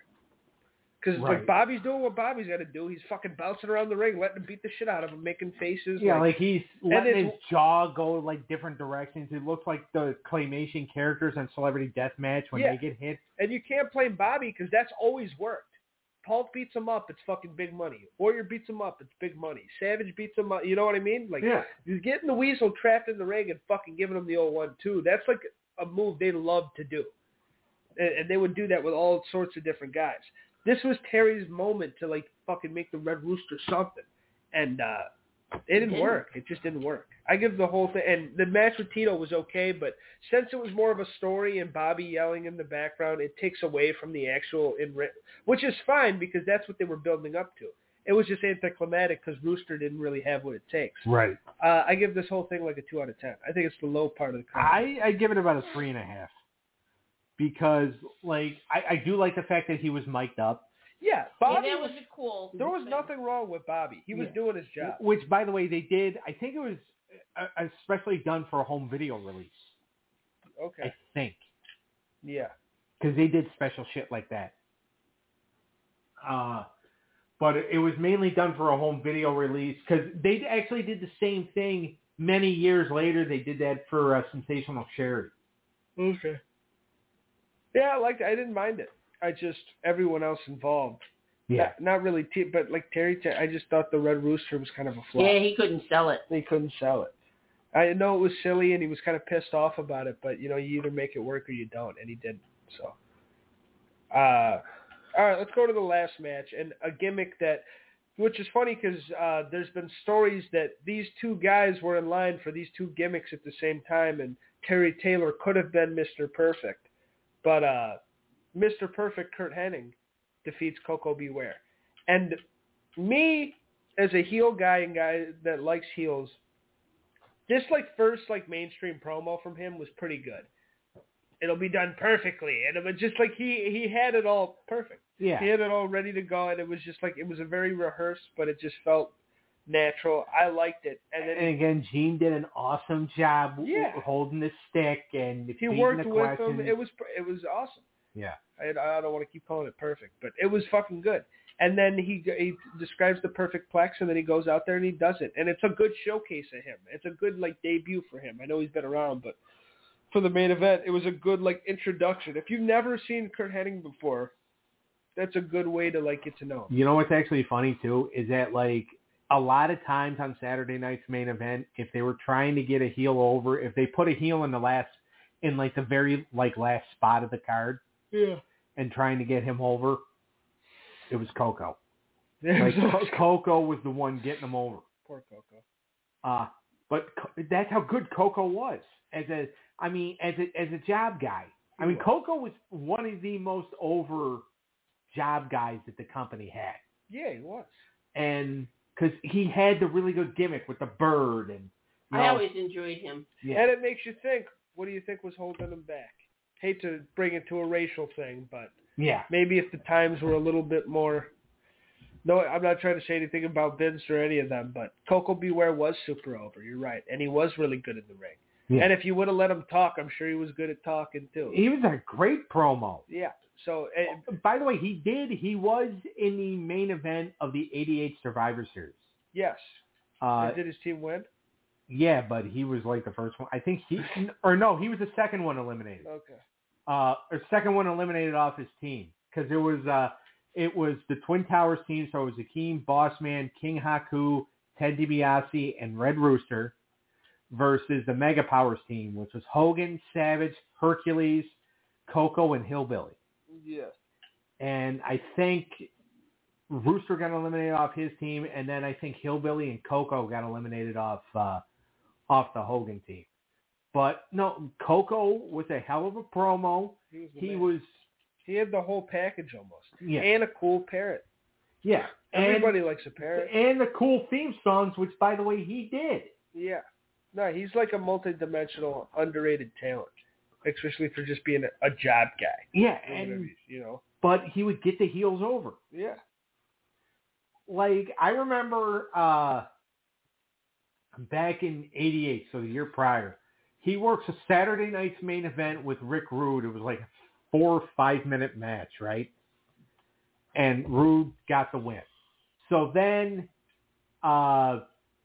Because Right. like Bobby's doing what Bobby's got to do. He's fucking bouncing around the ring, letting him beat the shit out of him, making faces. Yeah, like, like he's letting his jaw go like different directions. It looks like the claymation characters on Celebrity Deathmatch when Yeah. they get hit. And you can't blame Bobby because that's always worked. Paul beats him up, it's fucking big money. Warrior beats him up, it's big money. Savage beats him up, you know what I mean? Like, Yeah. you're getting the weasel trapped in the ring and fucking giving him the old one too. That's like a move they love to do, and, and they would do that with all sorts of different guys. This was Terry's moment to like fucking make the Red Rooster something, and uh it didn't didn't. work. It just didn't work. I give the whole thing, and the match with Tito was okay, but since it was more of a story and Bobby yelling in the background, it takes away from the actual in which is fine because that's what they were building up to. It was just anticlimactic because Rooster didn't really have what it takes. Right. Uh, I give this whole thing like a two out of ten. I think it's the low part of the card. I I give it about a three and a half because like I, I do like the fact that he was mic'd up, yeah, Yeah, Bobby that was. was cool. There was thing. nothing wrong with Bobby. He was Yeah. doing his job. which by the way they did. I think it was uh, especially done for a home video release. Okay. I think Yeah. because they did special shit like that. Uh, but it was mainly done for a home video release because they actually did the same thing many years later. They did that for uh, Sensational Sherri. Okay. Yeah, I liked it. I didn't mind it. I just everyone else involved. Not, not really, T- but like Terry, Ter- I just thought the Red Rooster was kind of a flop. Yeah, he couldn't sell it. He couldn't sell it. I know it was silly, and he was kind of pissed off about it. But you know, you either make it work or you don't, and he didn't. So, uh, all right, let's go to the last match and a gimmick that which is funny because uh, there's been stories that these two guys were in line for these two gimmicks at the same time, and Terry Taylor could have been Mr. Perfect, but uh, Mr. Perfect Curt Hennig defeats Koko B. Ware, and me as a heel guy and guy that likes heels, this like first like mainstream promo from him was pretty good. It'll be done perfectly, and it was just like he he had it all perfect. Yeah. He had it all ready to go, and it was just like it was a very rehearsed, but it just felt natural. I liked it, and then And again, Gene did an awesome job Yeah. holding the stick and he worked the with questions. him. It was it was awesome. yeah. I, I don't want to keep calling it perfect, but it was fucking good. And then he he describes the perfect plex, and then he goes out there and he does it, and it's a good showcase of him. It's a good like debut for him. I know he's been around, but for the main event, it was a good like introduction. If you've never seen Curt Hennig before, that's a good way to like get to know him. You know what's actually funny too is that like a lot of times on Saturday night's main event, if they were trying to get a heel over, if they put a heel in the last in like the very like last spot of the card Yeah. and trying to get him over, it was Koko. Like. Koko was the one getting him over. Poor Koko. Uh but Co- that's how good Koko was as a I mean as a as a job guy. I mean. Koko was one of the most over job guys that the company had. Yeah, he was. and because he had the really good gimmick with the bird and you I always enjoyed him. yeah, And it makes you think, what do you think was holding him back? Hate to bring it to a racial thing, but yeah, maybe if the times were a little bit more no i'm not trying to say anything about vince or any of them but Koko B. Ware was super over you're right and he was really good in the ring Yeah. and if you would have let him talk i'm sure he was good at talking too he was a great promo. yeah so eh, By the way, he did. He was in the main event of the '88 Survivor Series. yes Uh, did his team win yeah, but he was like the first one. I think he, or no, he was the second one eliminated. okay Uh, or second one eliminated off his team because it was uh, it was the Twin Towers team. So it was Akeem, Bossman, King Haku, Ted DiBiase, and Red Rooster versus the Mega Powers team, which was Hogan, Savage, Hercules, Koko, and Hillbilly. Yes. And I think Rooster got eliminated off his team, and then I think Hillbilly and Koko got eliminated off uh, off the Hogan team. But no, Koko was a hell of a promo. he was He was he had the whole package almost. Yeah. And a cool parrot. Yeah. Everybody likes a parrot. and, and the cool theme songs, which by the way he did. yeah. No he's like a multi-dimensional underrated talent especially for just being a, a job guy Yeah, and you know but he would get the heels over. yeah like I remember uh back in '88, so the year prior, he works a Saturday night's main event with Rick Rude. It was like a four or five minute match, right? And Rude got the win. So then, uh,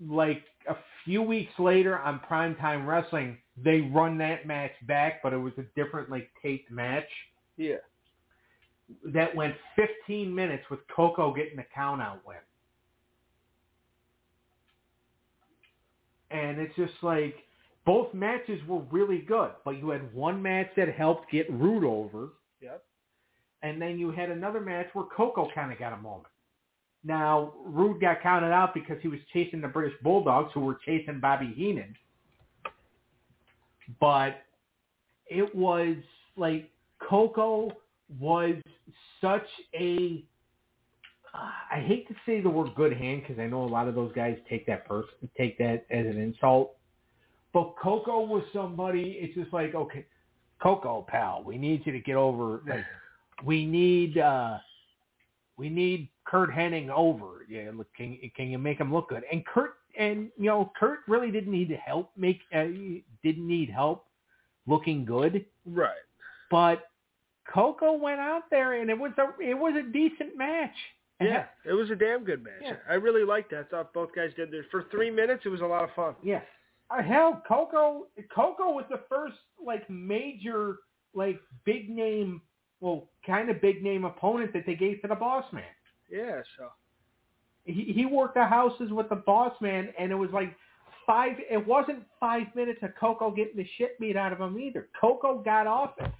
like a few weeks later on Primetime Wrestling, they run that match back, but it was a different like taped match yeah that went 15 minutes with Koko getting the count out win. And it's just like both matches were really good, but you had one match that helped get Rude over, yep and then you had another match where Koko kind of got a moment. Now, Rude got counted out because he was chasing the British Bulldogs who were chasing Bobby Heenan. But it was like Koko was such a uh, I hate to say the word good hand because I know a lot of those guys take that person take that as an insult. But Koko was somebody. It's just like okay, Koko pal, we need you to get over. Like, we need uh we need Curt Hennig over. Yeah, look, can can you make him look good? And Curt and you know Curt really didn't need help make uh, didn't need help looking good, right but Koko went out there and it was a it was a decent match. Yeah, it was a damn good match. Yeah. I really liked that. I thought both guys did this for three minutes. It was a lot of fun. Yeah. Uh, hell, Koko Koko was the first like major like big name, well, kind of big name opponent that they gave to the Boss Man. Yeah, so He he worked the houses with the Boss Man, and it was like five. It wasn't five minutes of Koko getting the shit beat out of him either. Koko got off it.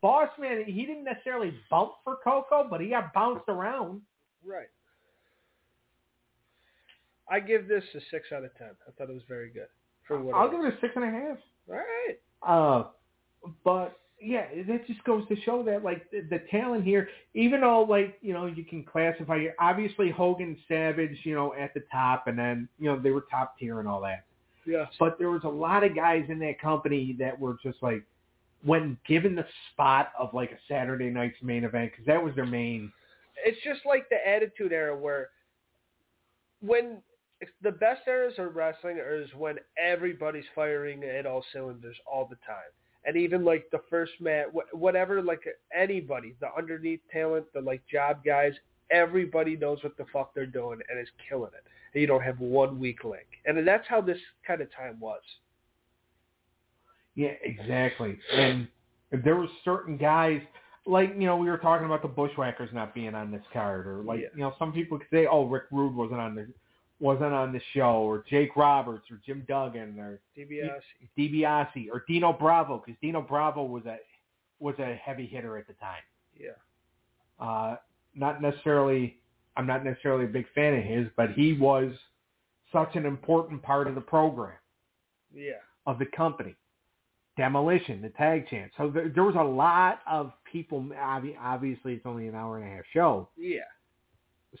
Boss Man, he didn't necessarily bump for Koko, but he got bounced around. right. I give this a six out of ten. I thought it was very good for what. I'll it give it a six and a half. All right. Uh, but yeah, that just goes to show that like the, the talent here, even though like you know you can classify here, obviously Hogan, Savage, you know at the top, and then you know they were top tier and all that. Yes. But there was a lot of guys in that company that were just like when given the spot of like a Saturday night's main event because that was their main. It's just like the Attitude Era where when the best eras of wrestling is when everybody's firing at all cylinders all the time. And even like the first match, whatever, like anybody, the underneath talent, the like job guys, everybody knows what the fuck they're doing and is killing it. And you don't have one weak link. And that's how this kind of time was. Yeah, exactly. And there were certain guys like you know we were talking about the Bushwhackers not being on this card, or like Yeah. you know some people could say, oh Rick Rude wasn't on the wasn't on the show, or Jake Roberts, or Jim Duggan, or DiBiase. DiBiase, or Dino Bravo, because Dino Bravo was a was a heavy hitter at the time. Yeah. Uh, not necessarily, I'm not necessarily a big fan of his, but he was such an important part of the program Yeah. of the company. Demolition, the tag chance. So there, there was a lot of people. Obviously, it's only an hour and a half show, Yeah.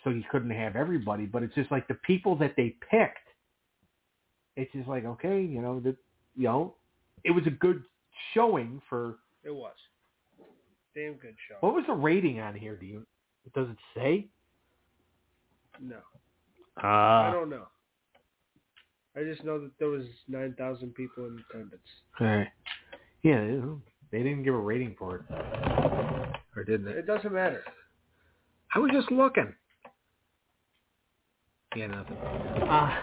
So you couldn't have everybody. But it's just like the people that they picked. It's just like okay, you know that you know, it was a good showing for. It was. Damn good show. What was the rating on here? Do you? Does it say? No. Uh, I don't know. I just know that there was 9,000 people in attendance. Okay. Yeah, they didn't give a rating for it, or didn't they? It doesn't matter. I was just looking. Yeah, nothing. Uh,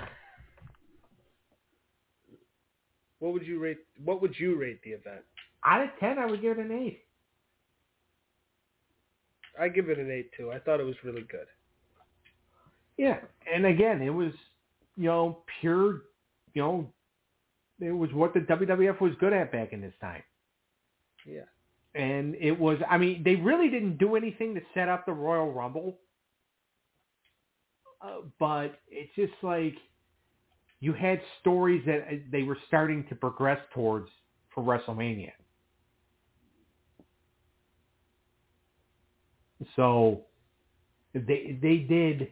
What would you rate? What would you rate the event? out of ten, I would give it an eight. I give it an eight too. I thought it was really good. Yeah, and again, it was, you know, pure, you know, it was what the WWF was good at back in this time. Yeah. And it was, I mean, they really didn't do anything to set up the Royal Rumble. Uh, but it's just like you had stories that uh, they were starting to progress towards for WrestleMania. So they they did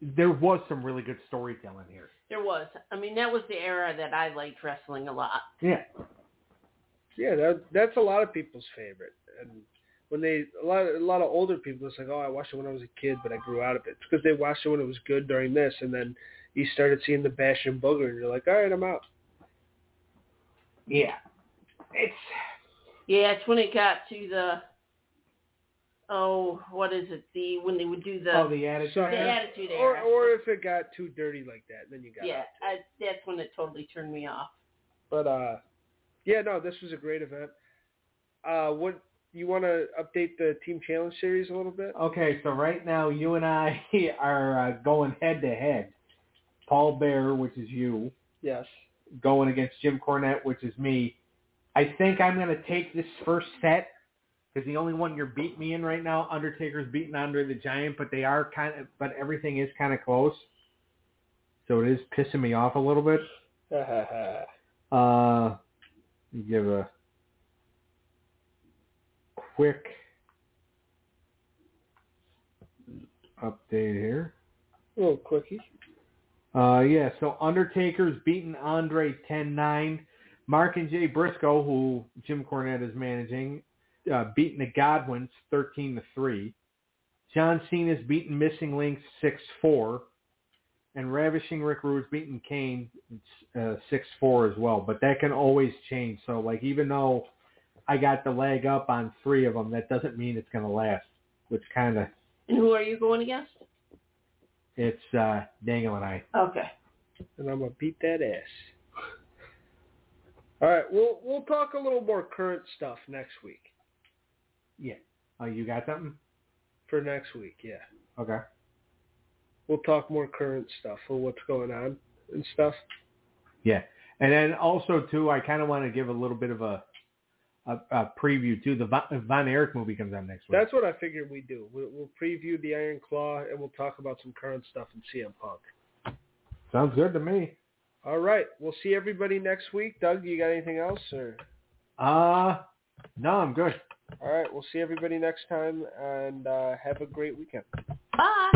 there was some really good storytelling here. There was. I mean, that was the era that I liked wrestling a lot. Yeah. Yeah, that that's a lot of people's favorite. And when they a lot a lot of older people, it's like, oh, I watched it when I was a kid, but I grew out of it. Because they watched it when it was good during this, and then you started seeing the Bastion Booger, and you're like, all right, I'm out. Yeah. It's Yeah, it's when it got to the oh, what is it? The when they would do the oh the attitude. So- the attitude Or era. or if it got too dirty like that, then you got yeah, out. I, that's when it totally turned me off. But uh, yeah, no, this was a great event. Uh, what you want to update the Team Challenge series a little bit? Okay, so right now you and I are uh, going head to head. Paul Bearer, which is you, Yes. going against Jim Cornette, which is me. I think I'm going to take this first set because the only one you're beating me in right now, Undertaker's beating Andre the Giant, but they are kind of, but everything is kind of close. So it is pissing me off a little bit. Uh, give a quick update here. a little quickie. Uh, yeah, so Undertaker's beating Andre 10-9. Mark and Jay Briscoe, who Jim Cornette is managing, uh, beating the Godwins 13 to 3. John Cena's beaten Missing Links 6-4. And Ravishing Rick Rude's beating Kane uh, 6-4 as well. But that can always change. So, like, even though I got the leg up on three of them, that doesn't mean it's going to last. Which kind of, And who are you going against? it's uh, Dangle and I. Okay. and I'm gonna beat that ass. All right, we'll we'll talk a little more current stuff next week. Yeah. Oh, you got something? For next week, yeah, Okay. we'll talk more current stuff for what's going on and stuff. Yeah, and then also too, I kind of want to give a little bit of a a, a preview too. The Von, Von Erich movie comes out next week. That's what I figured we'd do. We'll, we'll preview the Iron Claw and we'll talk about some current stuff in CM Punk. Sounds good to me. All right. We'll see everybody next week. Doug, you got anything else? Or Uh, no, I'm good. all right, we'll see everybody next time, and uh, have a great weekend. Bye.